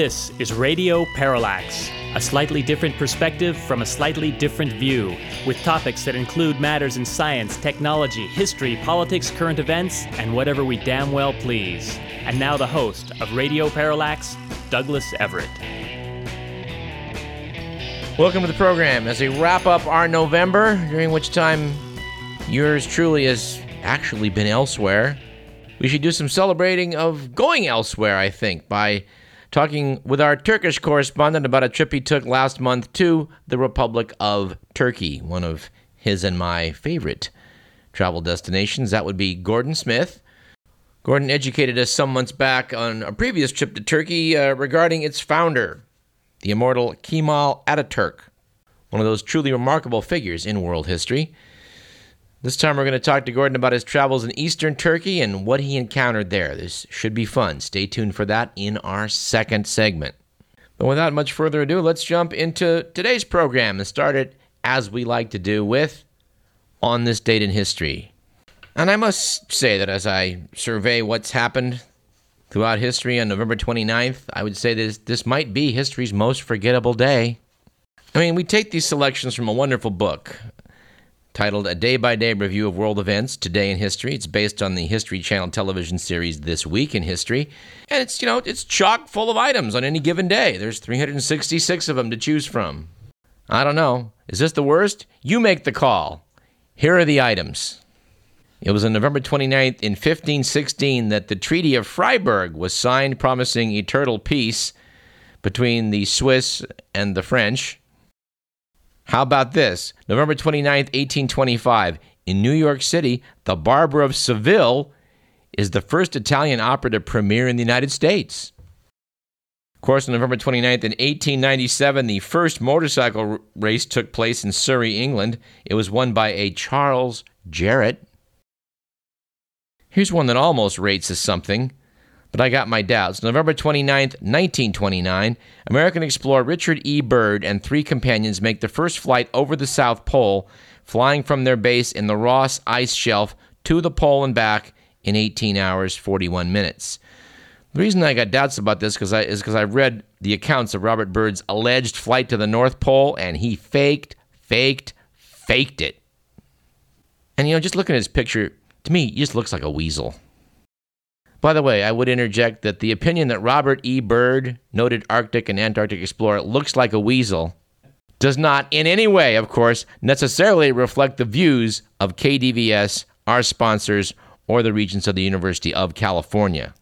This is Radio Parallax, a slightly different perspective from a slightly different view, with topics that include matters in science, technology, history, politics, current events, and whatever we damn well please. And now the host of Radio Parallax, Douglas Everett. Welcome to the program as we wrap up our November, during which time yours truly has actually been elsewhere. We should do some celebrating of going elsewhere, I think, by talking with our Turkish correspondent about a trip he took last month to the Republic of Turkey, one of his and my favorite travel destinations. That would be Gordon Smith. Gordon educated us some months back on a previous trip to Turkey uh, regarding its founder, the immortal Kemal Ataturk, one of those truly remarkable figures in world history. This time we're going to talk to Gordon about his travels in eastern Turkey and what he encountered there. This should be fun. Stay tuned for that in our second segment. But without much further ado, let's jump into today's program and start it as we like to do with On This Date in History. And I must say that as I survey what's happened throughout history on November 29th, I would say this, this might be history's most forgettable day. I mean, we take these selections from a wonderful book titled A Day by Day Review of World Events Today in History. It's based on the History Channel television series This Week in History. And it's, you know, it's chock full of items on any given day. There's 366 of them to choose from. I don't know. Is this the worst? You make the call. Here are the items. It was on November 29th in 1516 that the Treaty of Freiburg was signed, promising eternal peace between the Swiss and the French. How about this? November 29th, 1825, in New York City, The Barber of Seville is the first Italian opera to premiere in the United States. Of course, on November 29th, in 1897, the first motorcycle race took place in Surrey, England. It was won by a Charles Jarrott. Here's one that almost rates as something but I got my doubts. November 29, 1929, American explorer Richard E. Byrd and three companions make the first flight over the South Pole, flying from their base in the Ross Ice Shelf to the pole and back in 18 hours 41 minutes. The reason I got doubts about this cause I, is because I've read the accounts of Robert Byrd's alleged flight to the North Pole, and he faked, faked, faked it. And you know, just looking at his picture, to me, he just looks like a weasel. By the way, I would interject that the opinion that Robert E. Byrd, noted Arctic and Antarctic explorer, looks like a weasel does not in any way, of course, necessarily reflect the views of KDVS, our sponsors, or the Regents of the University of California.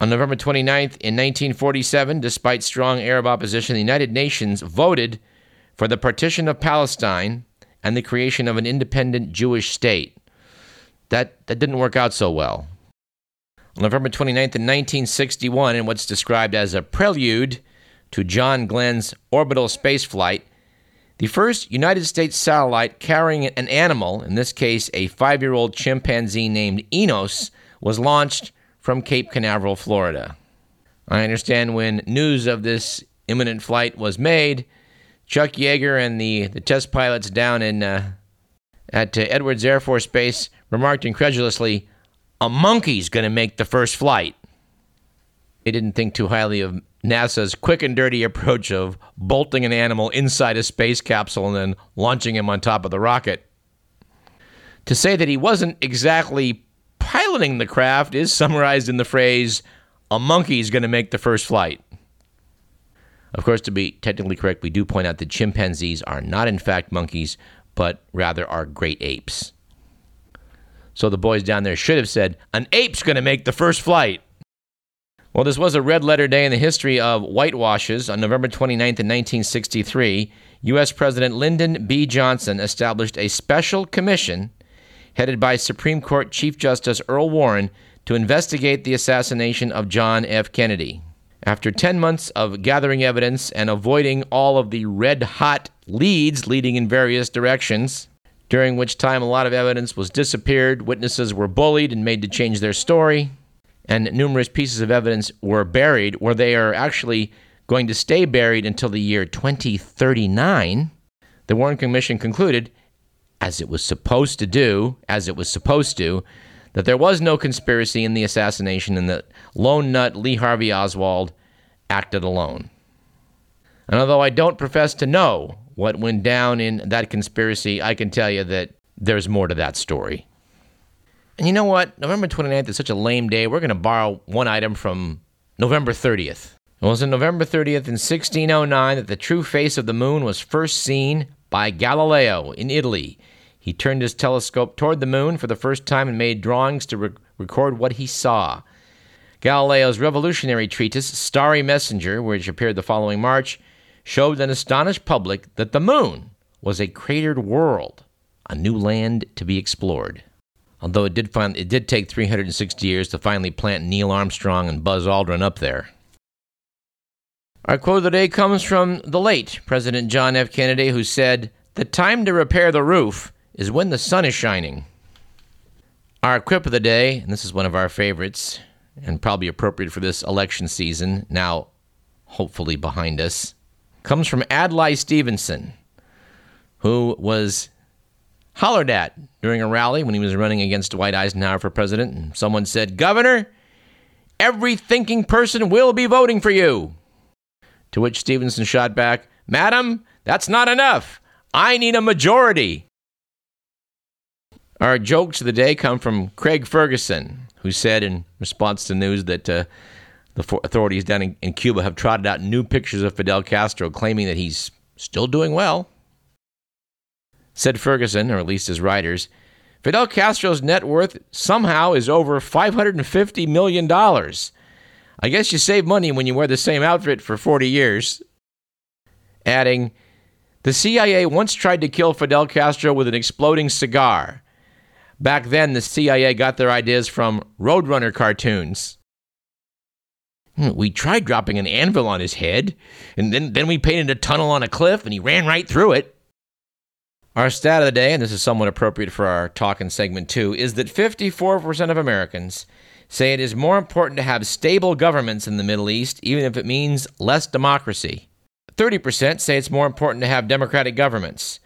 On November 29th, in 1947, despite strong Arab opposition, the United Nations voted for the partition of Palestine and the creation of an independent Jewish state. That, that didn't work out so well. On November 29th, in 1961, in what's described as a prelude to John Glenn's orbital spaceflight, the first United States satellite carrying an animal, in this case a five year old chimpanzee named Enos, was launched from Cape Canaveral, Florida. I understand when news of this imminent flight was made, Chuck Yeager and the, the test pilots down in uh, at uh, Edwards Air Force Base remarked incredulously, a monkey's going to make the first flight. He didn't think too highly of NASA's quick and dirty approach of bolting an animal inside a space capsule and then launching him on top of the rocket. To say that he wasn't exactly piloting the craft is summarized in the phrase, a monkey's going to make the first flight. Of course, to be technically correct, we do point out that chimpanzees are not, in fact, monkeys, but rather are great apes. So the boys down there should have said, An ape's going to make the first flight. Well, this was a red letter day in the history of whitewashes. On November 29th, in 1963, U.S. President Lyndon B. Johnson established a special commission headed by Supreme Court Chief Justice Earl Warren to investigate the assassination of John F. Kennedy. After 10 months of gathering evidence and avoiding all of the red hot leads leading in various directions, during which time a lot of evidence was disappeared, witnesses were bullied and made to change their story, and numerous pieces of evidence were buried, where they are actually going to stay buried until the year 2039. The Warren Commission concluded, as it was supposed to do, as it was supposed to, that there was no conspiracy in the assassination and that lone nut Lee Harvey Oswald acted alone. And although I don't profess to know what went down in that conspiracy, I can tell you that there's more to that story. And you know what? November 29th is such a lame day. We're going to borrow one item from November 30th. It was on November 30th in 1609 that the true face of the moon was first seen by Galileo in Italy. He turned his telescope toward the moon for the first time and made drawings to re- record what he saw. Galileo's revolutionary treatise, Starry Messenger, which appeared the following March, showed an astonished public that the moon was a cratered world, a new land to be explored. Although it did, find, it did take 360 years to finally plant Neil Armstrong and Buzz Aldrin up there. Our quote of the day comes from the late President John F. Kennedy, who said, The time to repair the roof is when the sun is shining. Our quip of the day, and this is one of our favorites, and probably appropriate for this election season, now hopefully behind us, comes from Adlai Stevenson, who was hollered at during a rally when he was running against Dwight Eisenhower for president. And someone said, Governor, every thinking person will be voting for you. To which Stevenson shot back, Madam, that's not enough. I need a majority. Our jokes of the day come from Craig Ferguson, who said in response to news that uh, the authorities down in, in Cuba have trotted out new pictures of Fidel Castro, claiming that he's still doing well. Said Ferguson, or at least his writers, Fidel Castro's net worth somehow is over $550 million. I guess you save money when you wear the same outfit for 40 years. Adding, the CIA once tried to kill Fidel Castro with an exploding cigar. Back then, the CIA got their ideas from Roadrunner cartoons. Hmm, we tried dropping an anvil on his head, and then, then we painted a tunnel on a cliff, and he ran right through it. Our stat of the day, and this is somewhat appropriate for our talk in segment two, is that 54% of Americans say it is more important to have stable governments in the Middle East, even if it means less democracy. 30% say it's more important to have democratic governments.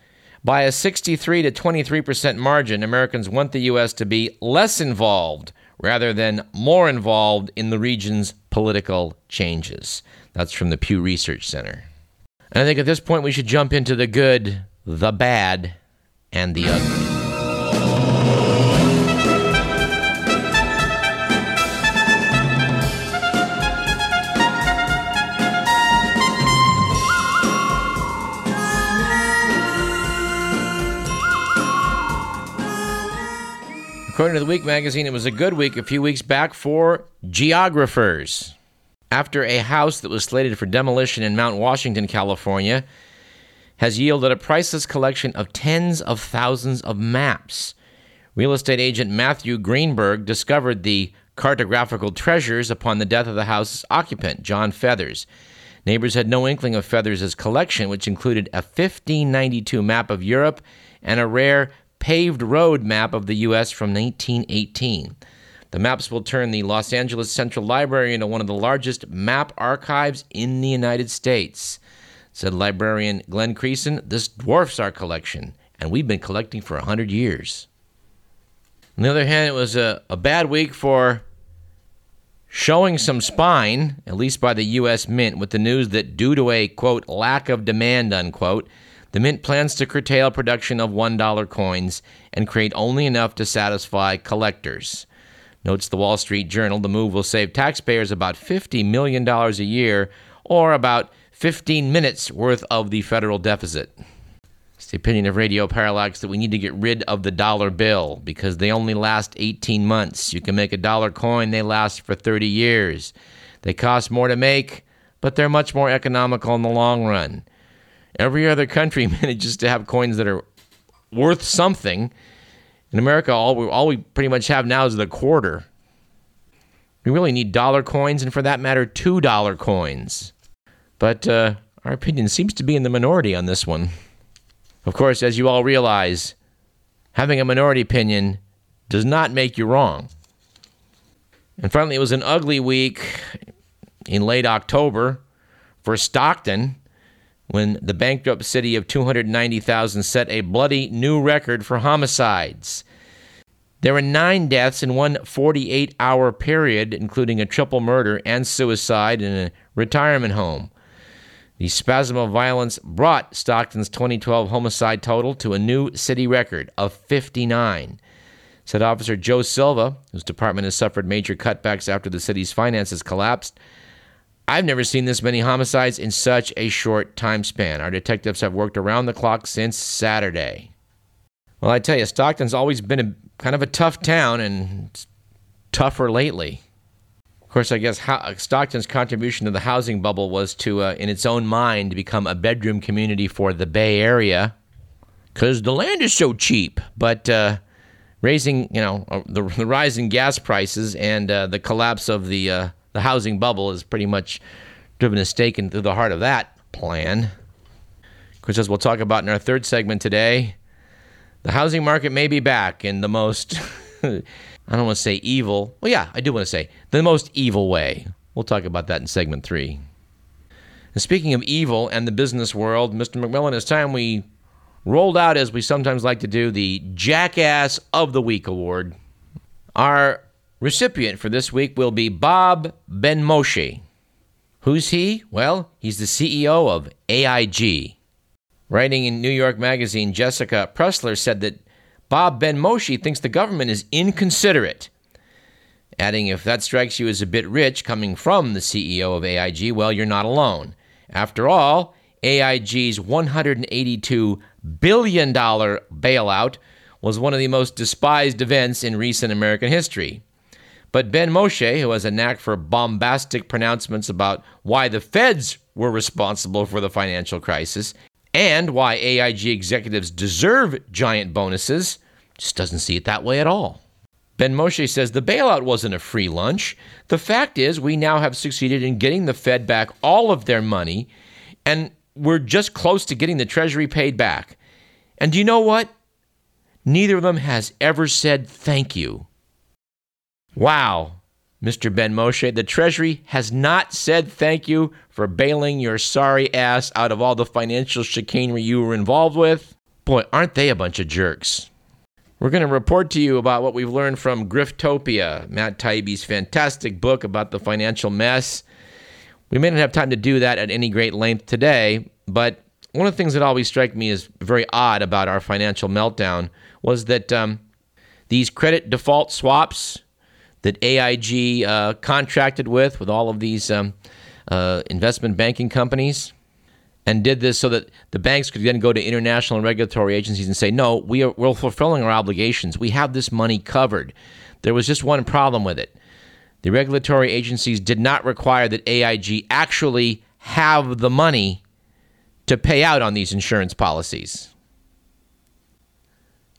By a 63 to 23% margin, Americans want the U.S. to be less involved rather than more involved in the region's political changes. That's from the Pew Research Center. And I think at this point we should jump into the good, the bad, and the ugly. According to the Week magazine, it was a good week a few weeks back for geographers. After a house that was slated for demolition in Mount Washington, California, has yielded a priceless collection of tens of thousands of maps. Real estate agent Matthew Greenberg discovered the cartographical treasures upon the death of the house's occupant, John Feathers. Neighbors had no inkling of Feathers' collection, which included a 1592 map of Europe and a rare paved road map of the U.S. from 1918. The maps will turn the Los Angeles Central Library into one of the largest map archives in the United States. Said librarian Glenn Creason, this dwarfs our collection, and we've been collecting for 100 years. On the other hand, it was a, a bad week for showing some spine, at least by the U.S. Mint, with the news that due to a, quote, lack of demand, unquote, the Mint plans to curtail production of $1 coins and create only enough to satisfy collectors. Notes the Wall Street Journal the move will save taxpayers about $50 million a year, or about 15 minutes worth of the federal deficit. It's the opinion of Radio Parallax that we need to get rid of the dollar bill because they only last 18 months. You can make a dollar coin, they last for 30 years. They cost more to make, but they're much more economical in the long run. Every other country manages to have coins that are worth something. In America, all we, all we pretty much have now is the quarter. We really need dollar coins, and for that matter, two dollar coins. But uh, our opinion seems to be in the minority on this one. Of course, as you all realize, having a minority opinion does not make you wrong. And finally, it was an ugly week in late October for Stockton when the bankrupt city of 290,000 set a bloody new record for homicides. There were nine deaths in one 48 hour period, including a triple murder and suicide in a retirement home. The spasm of violence brought Stockton's 2012 homicide total to a new city record of 59. Said Officer Joe Silva, whose department has suffered major cutbacks after the city's finances collapsed. I've never seen this many homicides in such a short time span. Our detectives have worked around the clock since Saturday. Well, I tell you, Stockton's always been a kind of a tough town and tougher lately. Of course, I guess Stockton's contribution to the housing bubble was to, uh, in its own mind, become a bedroom community for the Bay Area because the land is so cheap. But uh, raising, you know, uh, the, the rise in gas prices and uh, the collapse of the uh, the housing bubble has pretty much driven a stake into the heart of that plan. Of course, as we'll talk about in our third segment today, the housing market may be back in the most, I don't want to say evil. Well, yeah, I do want to say the most evil way. We'll talk about that in segment three. And speaking of evil and the business world, Mr. McMillan, it's time we rolled out, as we sometimes like to do, the Jackass of the Week award. Our recipient for this week will be Bob Benmosche. Who's he? Well, he's the CEO of AIG. Writing in New York Magazine, Jessica Pressler said that Bob Benmosche thinks the government is inconsiderate. Adding, if that strikes you as a bit rich coming from the CEO of AIG, well, you're not alone. After all, AIG's $182 billion bailout was one of the most despised events in recent American history. But Benmosche, who has a knack for bombastic pronouncements about why the feds were responsible for the financial crisis, and why AIG executives deserve giant bonuses, just doesn't see it that way at all. Benmosche says the bailout wasn't a free lunch. The fact is, we now have succeeded in getting the Fed back all of their money, and we're just close to getting the Treasury paid back. And do you know what? Neither of them has ever said thank you. Wow. Mr. Benmosche, the Treasury has not said thank you for bailing your sorry ass out of all the financial chicanery you were involved with. Boy, aren't they a bunch of jerks? We're going to report to you about what we've learned from Griftopia, Matt Taibbi's fantastic book about the financial mess. We may not have time to do that at any great length today, but one of the things that always strike me as very odd about our financial meltdown was that um, these credit default swaps that AIG uh, contracted with, with all of these um, uh, investment banking companies, and did this so that the banks could then go to international regulatory agencies and say, no, we are, we're fulfilling our obligations. We have this money covered. There was just one problem with it. The regulatory agencies did not require that AIG actually have the money to pay out on these insurance policies.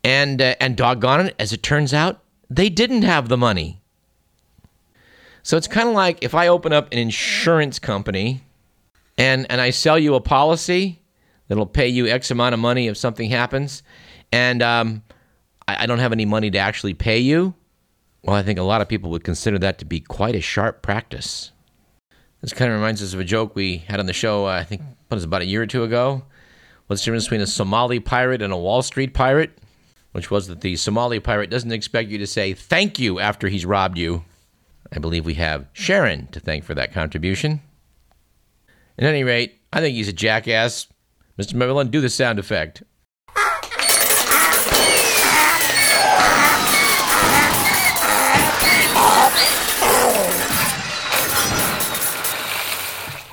And, uh, and doggone it, as it turns out, they didn't have the money. So it's kind of like if I open up an insurance company and, and I sell you a policy that'll pay you X amount of money if something happens, and um, I, I don't have any money to actually pay you, well, I think a lot of people would consider that to be quite a sharp practice. This kind of reminds us of a joke we had on the show, uh, I think, was about a year or two ago? What's the difference between a Somali pirate and a Wall Street pirate? Which was that the Somali pirate doesn't expect you to say thank you after he's robbed you. I believe we have Sharon to thank for that contribution. At any rate, I think he's a jackass. Mr. McMillan, do the sound effect.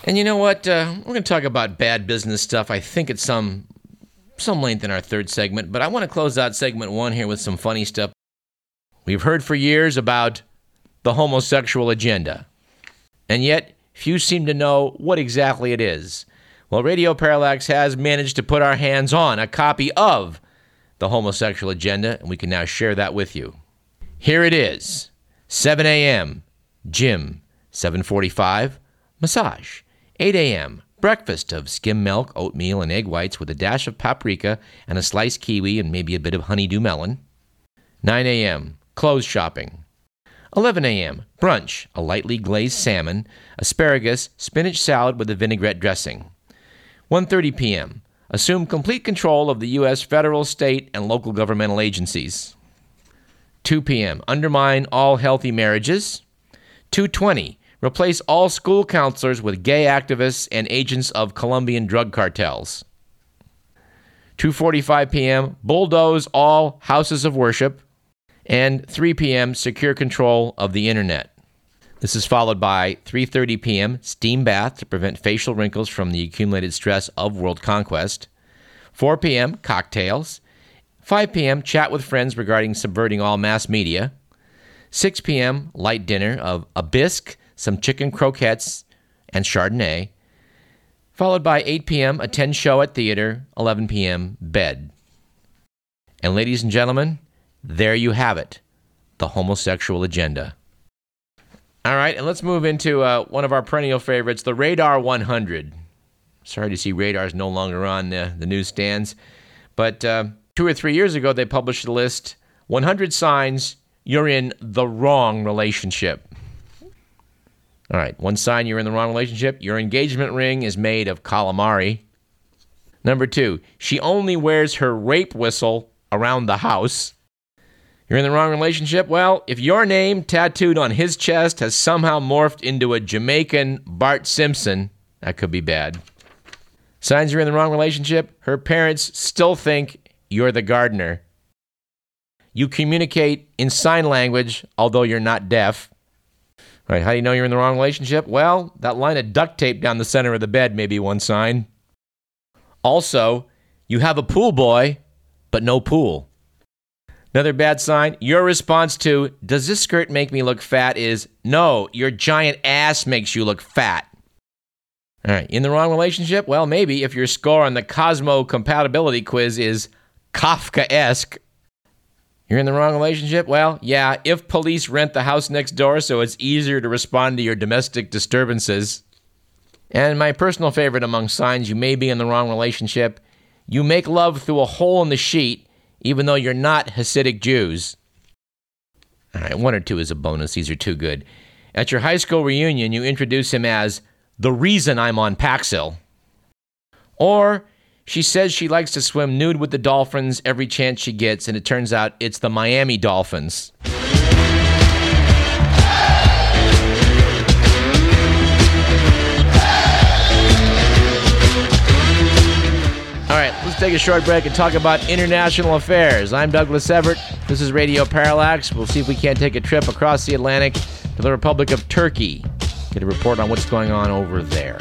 And you know what? Uh, we're going to talk about bad business stuff. I think it's some some length in our third segment, but I want to close out segment one here with some funny stuff. We've heard for years about the homosexual agenda. And yet, few seem to know what exactly it is. Well, Radio Parallax has managed to put our hands on a copy of the homosexual agenda, and we can now share that with you. Here it is 7 a.m., gym, 745, massage, 8 a.m., breakfast of skim milk, oatmeal, and egg whites with a dash of paprika and a sliced kiwi and maybe a bit of honeydew melon. 9 a.m., clothes shopping, 11 a.m. Brunch, a lightly glazed salmon, asparagus, spinach salad with a vinaigrette dressing. 1:30 p.m. Assume complete control of the U.S. federal, state, and local governmental agencies. 2 p.m. Undermine all healthy marriages. 2:20. Replace all school counselors with gay activists and agents of Colombian drug cartels. 2:45 p.m. Bulldoze all houses of worship. And 3 p.m. Secure control of the internet. This is followed by 3:30 p.m. steam bath to prevent facial wrinkles from the accumulated stress of world conquest. 4 p.m. cocktails. 5 p.m. chat with friends regarding subverting all mass media. 6 p.m. light dinner of a bisque, some chicken croquettes, and Chardonnay. Followed by 8 p.m. attend show at theater, 11 p.m. bed. And ladies and gentlemen, there you have it, the homosexual agenda. All right, and let's move into uh, one of our perennial favorites, the Radar 100. Sorry to see radars no longer on the, the newsstands, but uh, two or three years ago they published a list 100 signs you're in the wrong relationship. All right, one sign you're in the wrong relationship your engagement ring is made of calamari. Number two, she only wears her rape whistle around the house. You're in the wrong relationship? Well, if your name tattooed on his chest has somehow morphed into a Jamaican Bart Simpson, that could be bad. Signs you're in the wrong relationship? Her parents still think you're the gardener. You communicate in sign language, although you're not deaf. All right, how do you know you're in the wrong relationship? Well, that line of duct tape down the center of the bed may be one sign. Also, you have a pool boy, but no pool. Another bad sign, your response to, does this skirt make me look fat is, no, your giant ass makes you look fat. All right, in the wrong relationship? Well, maybe if your score on the Cosmo compatibility quiz is Kafka esque. You're in the wrong relationship? Well, yeah, if police rent the house next door so it's easier to respond to your domestic disturbances. And my personal favorite among signs you may be in the wrong relationship, you make love through a hole in the sheet even though you're not Hasidic Jews. All right, one or two is a bonus. These are too good. At your high school reunion, you introduce him as the reason I'm on Paxil. Or she says she likes to swim nude with the dolphins every chance she gets, and it turns out it's the Miami Dolphins. All right, let's take a short break and talk about international affairs. I'm Douglas Everett. This is Radio Parallax. We'll see if we can't take a trip across the Atlantic to the Republic of Turkey. Get a report on what's going on over there.